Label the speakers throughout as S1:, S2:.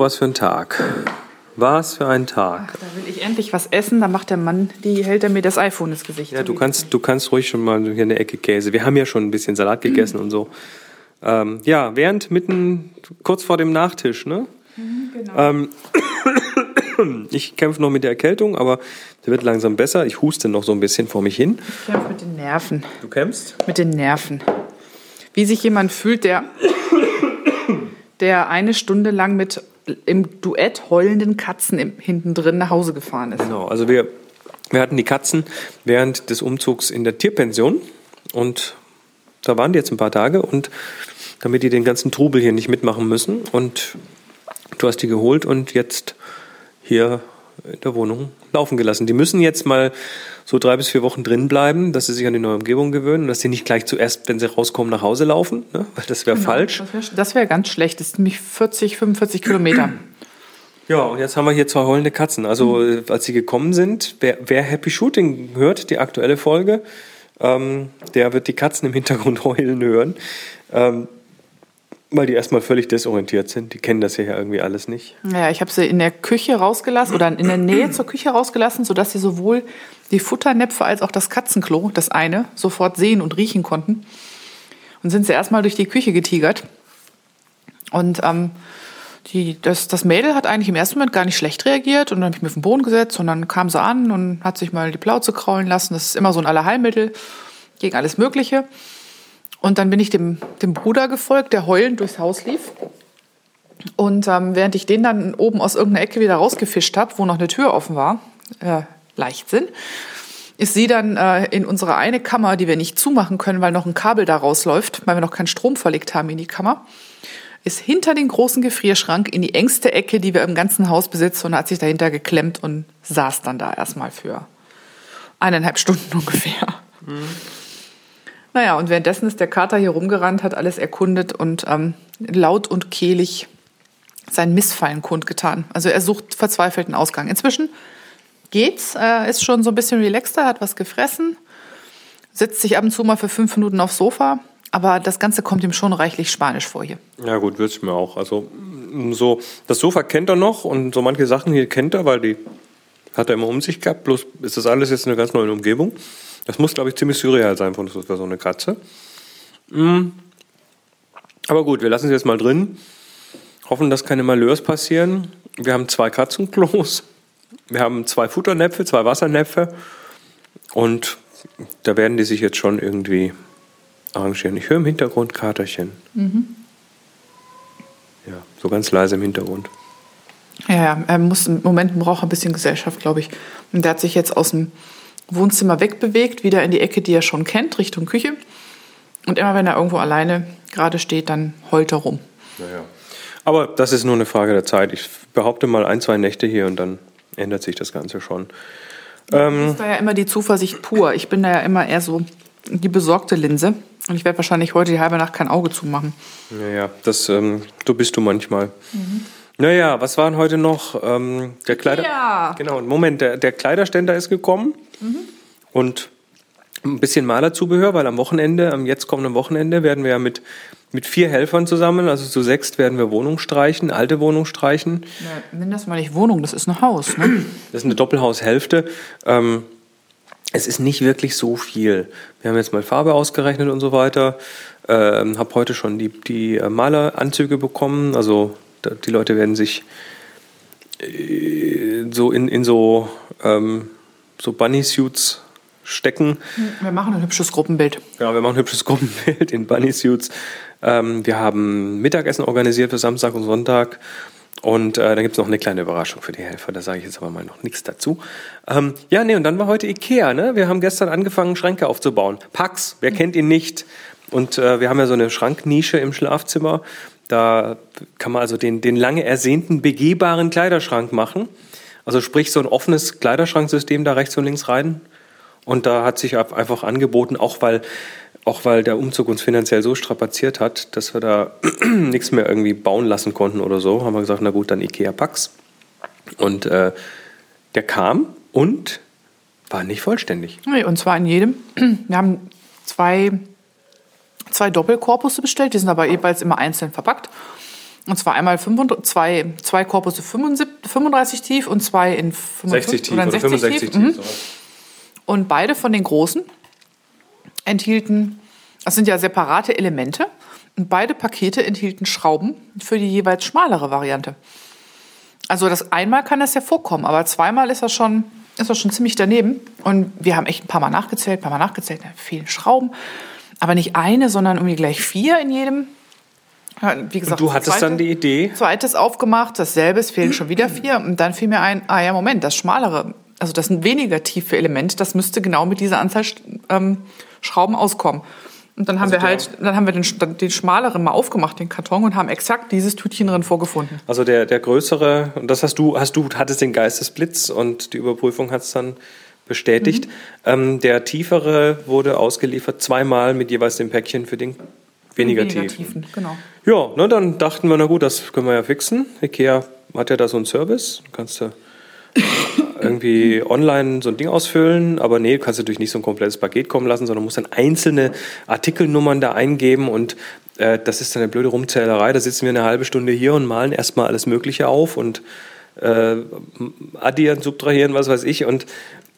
S1: was für ein Tag. Was für ein Tag.
S2: Ach, da will ich endlich was essen, da macht der Mann, die hält er mir das iPhone ins Gesicht.
S1: Ja, du kannst, du kannst ruhig schon mal hier eine Ecke Käse. Wir haben ja schon ein bisschen Salat gegessen und so. Ähm, ja, während mitten kurz vor dem Nachtisch, ne?
S2: Genau.
S1: Ähm, ich kämpfe noch mit der Erkältung, aber der wird langsam besser. Ich huste noch so ein bisschen vor mich hin.
S2: Ich kämpfe mit den Nerven.
S1: Du kämpfst?
S2: Mit den Nerven. Wie sich jemand fühlt, der, der eine Stunde lang mit im Duett heulenden Katzen im, hinten drin nach Hause gefahren ist.
S1: Genau, also wir, wir hatten die Katzen während des Umzugs in der Tierpension und da waren die jetzt ein paar Tage und damit die den ganzen Trubel hier nicht mitmachen müssen und du hast die geholt und jetzt hier in der Wohnung laufen gelassen. Die müssen jetzt mal so drei bis vier Wochen drin bleiben, dass sie sich an die neue Umgebung gewöhnen und dass sie nicht gleich zuerst, wenn sie rauskommen, nach Hause laufen, ne? weil das wäre falsch.
S2: Das wäre wär ganz schlecht. Das ist nämlich 40, 45 Kilometer.
S1: Ja, und jetzt haben wir hier zwei heulende Katzen. Also, äh, als sie gekommen sind, wer, wer Happy Shooting hört, die aktuelle Folge, ähm, der wird die Katzen im Hintergrund heulen hören. Ähm, weil die erstmal völlig desorientiert sind. Die kennen das hier ja irgendwie alles nicht.
S2: Ja, ich habe sie in der Küche rausgelassen oder in der Nähe zur Küche rausgelassen, sodass sie sowohl die Futternäpfe als auch das Katzenklo, das eine, sofort sehen und riechen konnten. Und sind sie erstmal durch die Küche getigert. Und ähm, die, das, das Mädel hat eigentlich im ersten Moment gar nicht schlecht reagiert. Und dann habe ich mir auf den Boden gesetzt und dann kam sie an und hat sich mal die Plauze kraulen lassen. Das ist immer so ein Allerheilmittel gegen alles Mögliche. Und dann bin ich dem, dem Bruder gefolgt, der heulend durchs Haus lief. Und ähm, während ich den dann oben aus irgendeiner Ecke wieder rausgefischt habe, wo noch eine Tür offen war, äh, Leichtsinn, ist sie dann äh, in unsere eine Kammer, die wir nicht zumachen können, weil noch ein Kabel da rausläuft, weil wir noch keinen Strom verlegt haben in die Kammer, ist hinter den großen Gefrierschrank in die engste Ecke, die wir im ganzen Haus besitzen und hat sich dahinter geklemmt und saß dann da erstmal für eineinhalb Stunden ungefähr. Mhm. Naja, und währenddessen ist der Kater hier rumgerannt, hat alles erkundet und ähm, laut und kehlig sein Missfallen kundgetan. Also er sucht verzweifelt einen Ausgang. Inzwischen geht's, er ist schon so ein bisschen relaxter, hat was gefressen, setzt sich ab und zu mal für fünf Minuten aufs Sofa, aber das Ganze kommt ihm schon reichlich spanisch vor hier.
S1: Ja gut, wird's mir auch. Also so das Sofa kennt er noch und so manche Sachen hier kennt er, weil die hat er immer um sich gehabt. Bloß ist das alles jetzt eine ganz neue Umgebung. Das muss, glaube ich, ziemlich surreal sein von für so eine Katze. Mhm. Aber gut, wir lassen sie jetzt mal drin. Hoffen, dass keine Malheurs passieren. Wir haben zwei Katzenklos. Wir haben zwei Futternäpfe, zwei Wassernäpfe. Und da werden die sich jetzt schon irgendwie arrangieren. Ich höre im Hintergrund Katerchen. Mhm. Ja, so ganz leise im Hintergrund.
S2: Ja, ja, er muss im Moment braucht ein bisschen Gesellschaft, glaube ich. Und der hat sich jetzt aus dem Wohnzimmer wegbewegt, wieder in die Ecke, die er schon kennt, Richtung Küche. Und immer wenn er irgendwo alleine gerade steht, dann heult er rum.
S1: Naja. Aber das ist nur eine Frage der Zeit. Ich behaupte mal ein, zwei Nächte hier und dann ändert sich das Ganze schon.
S2: Ähm, das ist da ja immer die Zuversicht pur. Ich bin da ja immer eher so die besorgte Linse. Und ich werde wahrscheinlich heute die halbe Nacht kein Auge zumachen.
S1: Naja, das, ähm, du bist du manchmal. Mhm. Naja, was waren heute noch? Ähm, der Kleider.
S2: Ja.
S1: Genau, Moment, der, der Kleiderständer ist gekommen. Mhm. Und ein bisschen Malerzubehör, weil am Wochenende, am jetzt kommenden Wochenende, werden wir ja mit, mit vier Helfern zusammen, also zu sechst, werden wir Wohnung streichen, alte Wohnung streichen.
S2: Ja, nenn das mal nicht Wohnung, das ist ein Haus. Ne?
S1: Das ist eine Doppelhaushälfte. Ähm, es ist nicht wirklich so viel. Wir haben jetzt mal Farbe ausgerechnet und so weiter. Ähm, habe heute schon die, die Maleranzüge bekommen. Also die Leute werden sich äh, so in, in so, ähm, so Bunny-Suits stecken.
S2: Wir machen ein hübsches Gruppenbild.
S1: Ja, wir machen ein hübsches Gruppenbild in Bunny-Suits. Ähm, wir haben Mittagessen organisiert für Samstag und Sonntag. Und äh, dann gibt es noch eine kleine Überraschung für die Helfer, da sage ich jetzt aber mal noch nichts dazu. Ähm, ja, nee, und dann war heute Ikea, ne? Wir haben gestern angefangen, Schränke aufzubauen. Pax, wer kennt ihn nicht? Und äh, wir haben ja so eine Schranknische im Schlafzimmer. Da kann man also den, den lange ersehnten begehbaren Kleiderschrank machen. Also sprich so ein offenes Kleiderschranksystem da rechts und links rein. Und da hat sich einfach angeboten, auch weil auch weil der Umzug uns finanziell so strapaziert hat, dass wir da nichts mehr irgendwie bauen lassen konnten oder so, haben wir gesagt, na gut, dann Ikea Pax. Und äh, der kam und war nicht vollständig.
S2: Und zwar in jedem. Wir haben zwei, zwei Doppelkorpusse bestellt, die sind aber jeweils immer einzeln verpackt. Und zwar einmal 35, zwei, zwei Korpusse 75, 35 tief und zwei in
S1: 60 tief oder,
S2: oder
S1: 60 65 tief. tief mhm.
S2: Und beide von den großen enthielten, das sind ja separate Elemente, und beide Pakete enthielten Schrauben für die jeweils schmalere Variante. Also das einmal kann das ja vorkommen, aber zweimal ist das schon, ist das schon ziemlich daneben. Und wir haben echt ein paar Mal nachgezählt, ein paar Mal nachgezählt, vielen Schrauben. Aber nicht eine, sondern irgendwie gleich vier in jedem.
S1: Wie gesagt, und du hattest zweite, dann die Idee?
S2: Zweites aufgemacht, dasselbe, es fehlen schon wieder vier. Und dann fiel mir ein, ah ja, Moment, das schmalere, also das ein weniger tiefe Element, das müsste genau mit dieser Anzahl ähm, Schrauben auskommen. Und dann haben also wir halt, dann haben wir den, den schmaleren mal aufgemacht, den Karton, und haben exakt dieses Tütchen drin vorgefunden.
S1: Also der, der größere, und das hast du, hast du, hattest den Geistesblitz und die Überprüfung hat es dann bestätigt. Mhm. Ähm, der tiefere wurde ausgeliefert, zweimal mit jeweils dem Päckchen für den weniger, weniger tiefen. tiefen.
S2: Genau.
S1: Ja, ne, dann dachten wir, na gut, das können wir ja fixen. Ikea hat ja da so einen Service, kannst du irgendwie online so ein Ding ausfüllen, aber nee, du kannst natürlich nicht so ein komplettes Paket kommen lassen, sondern musst dann einzelne Artikelnummern da eingeben und äh, das ist dann eine blöde Rumzählerei. Da sitzen wir eine halbe Stunde hier und malen erstmal alles Mögliche auf und äh, addieren, subtrahieren, was weiß ich und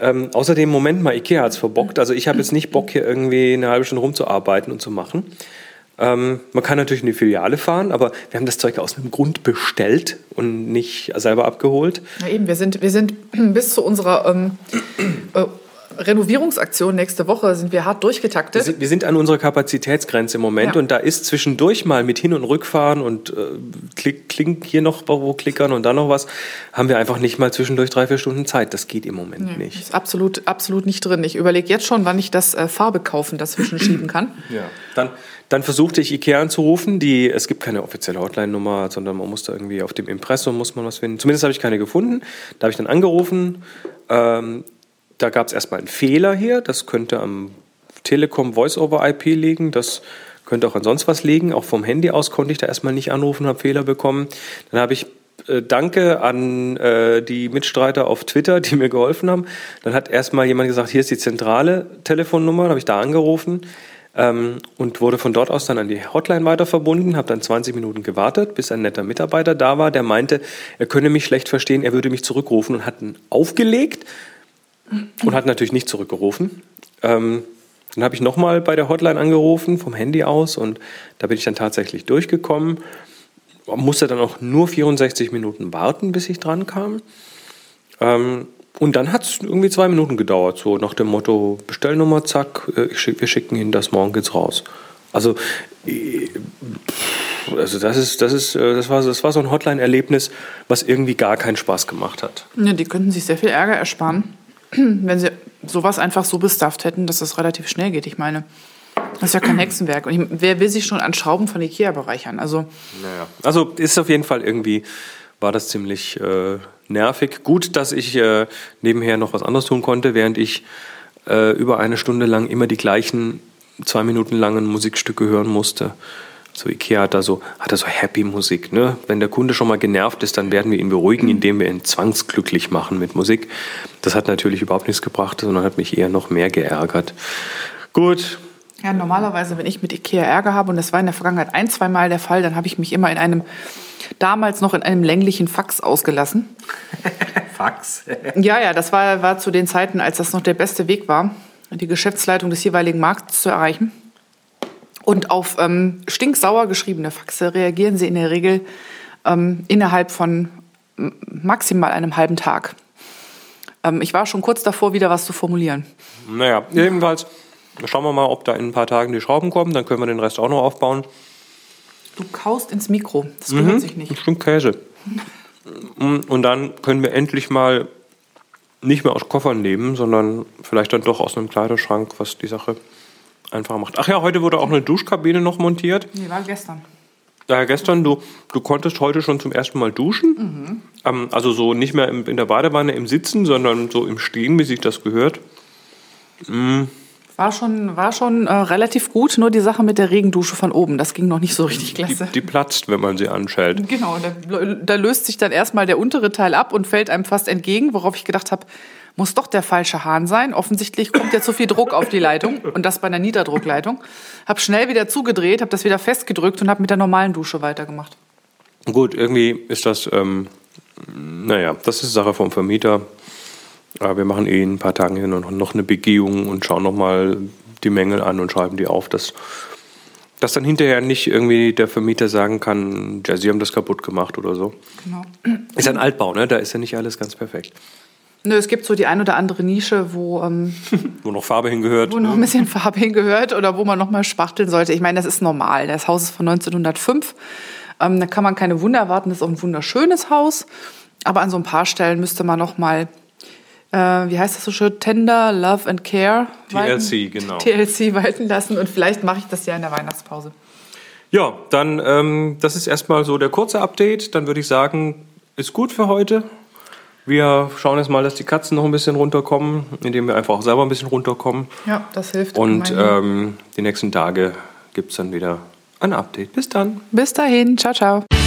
S1: ähm, außerdem, Moment mal, Ikea hat es verbockt. Also ich habe jetzt nicht Bock, hier irgendwie eine halbe Stunde rumzuarbeiten und zu machen. Ähm, man kann natürlich in die Filiale fahren, aber wir haben das Zeug aus einem Grund bestellt und nicht selber abgeholt.
S2: Ja, eben, wir sind, wir sind bis zu unserer ähm, äh, Renovierungsaktion nächste Woche sind wir hart durchgetaktet.
S1: Wir sind, wir sind an unserer Kapazitätsgrenze im Moment ja. und da ist zwischendurch mal mit Hin- und Rückfahren und äh, klick, klick hier noch wo klickern und dann noch was, haben wir einfach nicht mal zwischendurch drei, vier Stunden Zeit. Das geht im Moment nee, nicht.
S2: Ist absolut, absolut nicht drin. Ich überlege jetzt schon, wann ich das äh, Farbe kaufen dazwischen schieben kann.
S1: Ja, dann, dann versuchte ich Ikea anzurufen. Die, es gibt keine offizielle Hotline-Nummer, sondern man muss da irgendwie auf dem Impressum muss man was finden. Zumindest habe ich keine gefunden. Da habe ich dann angerufen. Ähm, da gab es erstmal einen Fehler hier. Das könnte am Telekom Voice-over-IP liegen. Das könnte auch an sonst was liegen. Auch vom Handy aus konnte ich da erstmal nicht anrufen, habe Fehler bekommen. Dann habe ich äh, Danke an äh, die Mitstreiter auf Twitter, die mir geholfen haben. Dann hat erstmal jemand gesagt, hier ist die zentrale Telefonnummer. Dann habe ich da angerufen ähm, und wurde von dort aus dann an die Hotline weiter verbunden. Habe dann 20 Minuten gewartet, bis ein netter Mitarbeiter da war, der meinte, er könne mich schlecht verstehen, er würde mich zurückrufen und hat aufgelegt und hat natürlich nicht zurückgerufen. Ähm, dann habe ich nochmal bei der Hotline angerufen, vom Handy aus, und da bin ich dann tatsächlich durchgekommen. Musste dann auch nur 64 Minuten warten, bis ich dran kam. Ähm, und dann hat es irgendwie zwei Minuten gedauert, so nach dem Motto: Bestellnummer, zack, äh, schick, wir schicken Ihnen das, morgen geht's raus. Also, äh, also das ist, das ist, äh, das war, das war so ein Hotline-Erlebnis, was irgendwie gar keinen Spaß gemacht hat.
S2: Ja, die könnten sich sehr viel Ärger ersparen. wenn sie sowas einfach so bestafft hätten, dass das relativ schnell geht. Ich meine, das ist ja kein Hexenwerk. Und ich, wer will sich schon an Schrauben von Ikea bereichern? Also,
S1: naja. also ist auf jeden Fall irgendwie, war das ziemlich äh, nervig. Gut, dass ich äh, nebenher noch was anderes tun konnte, während ich äh, über eine Stunde lang immer die gleichen zwei Minuten langen Musikstücke hören musste. So Ikea hat da so, hat da so Happy Musik. Ne? Wenn der Kunde schon mal genervt ist, dann werden wir ihn beruhigen, indem wir ihn zwangsglücklich machen mit Musik. Das hat natürlich überhaupt nichts gebracht, sondern hat mich eher noch mehr geärgert. Gut.
S2: Ja, normalerweise, wenn ich mit Ikea Ärger habe, und das war in der Vergangenheit ein, zwei Mal der Fall, dann habe ich mich immer in einem, damals noch in einem länglichen Fax ausgelassen.
S1: Fax?
S2: ja, ja, das war, war zu den Zeiten, als das noch der beste Weg war, die Geschäftsleitung des jeweiligen Marktes zu erreichen. Und auf ähm, stinksauer geschriebene Faxe reagieren sie in der Regel ähm, innerhalb von maximal einem halben Tag. Ähm, ich war schon kurz davor, wieder was zu formulieren.
S1: Naja, jedenfalls schauen wir mal, ob da in ein paar Tagen die Schrauben kommen. Dann können wir den Rest auch noch aufbauen.
S2: Du kaust ins Mikro. Das gehört mhm, sich nicht.
S1: Ein Stück Käse. Und dann können wir endlich mal nicht mehr aus Koffern leben, sondern vielleicht dann doch aus einem Kleiderschrank, was die Sache einfacher macht. Ach ja, heute wurde auch eine Duschkabine noch montiert.
S2: Nee, war gestern.
S1: Ja, gestern, du, du konntest heute schon zum ersten Mal duschen. Mhm. Ähm, also so nicht mehr im, in der Badewanne im Sitzen, sondern so im Stehen, wie sich das gehört.
S2: Mhm. War schon, war schon äh, relativ gut, nur die Sache mit der Regendusche von oben, das ging noch nicht so richtig klasse.
S1: Die, die platzt, wenn man sie anschält.
S2: Genau, da, da löst sich dann erstmal der untere Teil ab und fällt einem fast entgegen, worauf ich gedacht habe, muss doch der falsche Hahn sein. Offensichtlich kommt ja zu viel Druck auf die Leitung und das bei einer Niederdruckleitung. Hab schnell wieder zugedreht, habe das wieder festgedrückt und habe mit der normalen Dusche weitergemacht.
S1: Gut, irgendwie ist das, ähm, naja, das ist Sache vom Vermieter. Aber wir machen eh in ein paar Tagen hier noch, noch eine Begehung und schauen nochmal die Mängel an und schreiben die auf, dass, dass dann hinterher nicht irgendwie der Vermieter sagen kann, ja, sie haben das kaputt gemacht oder so.
S2: Genau.
S1: Ist ein Altbau, ne? Da ist ja nicht alles ganz perfekt.
S2: Nö, es gibt so die ein oder andere Nische, wo, ähm,
S1: Wo noch Farbe hingehört.
S2: wo noch ein bisschen Farbe hingehört oder wo man noch mal spachteln sollte. Ich meine, das ist normal. Das Haus ist von 1905. Ähm, da kann man keine Wunder erwarten. Das ist auch ein wunderschönes Haus. Aber an so ein paar Stellen müsste man noch mal, äh, wie heißt das so schön, Tender, Love and Care
S1: TLC, genau.
S2: TLC walten lassen. Und vielleicht mache ich das ja in der Weihnachtspause.
S1: Ja, dann, ähm, das ist erstmal so der kurze Update. Dann würde ich sagen, ist gut für heute. Wir schauen jetzt mal, dass die Katzen noch ein bisschen runterkommen, indem wir einfach auch selber ein bisschen runterkommen.
S2: Ja, das hilft.
S1: Und ähm, die nächsten Tage gibt es dann wieder ein Update. Bis dann.
S2: Bis dahin. Ciao, ciao.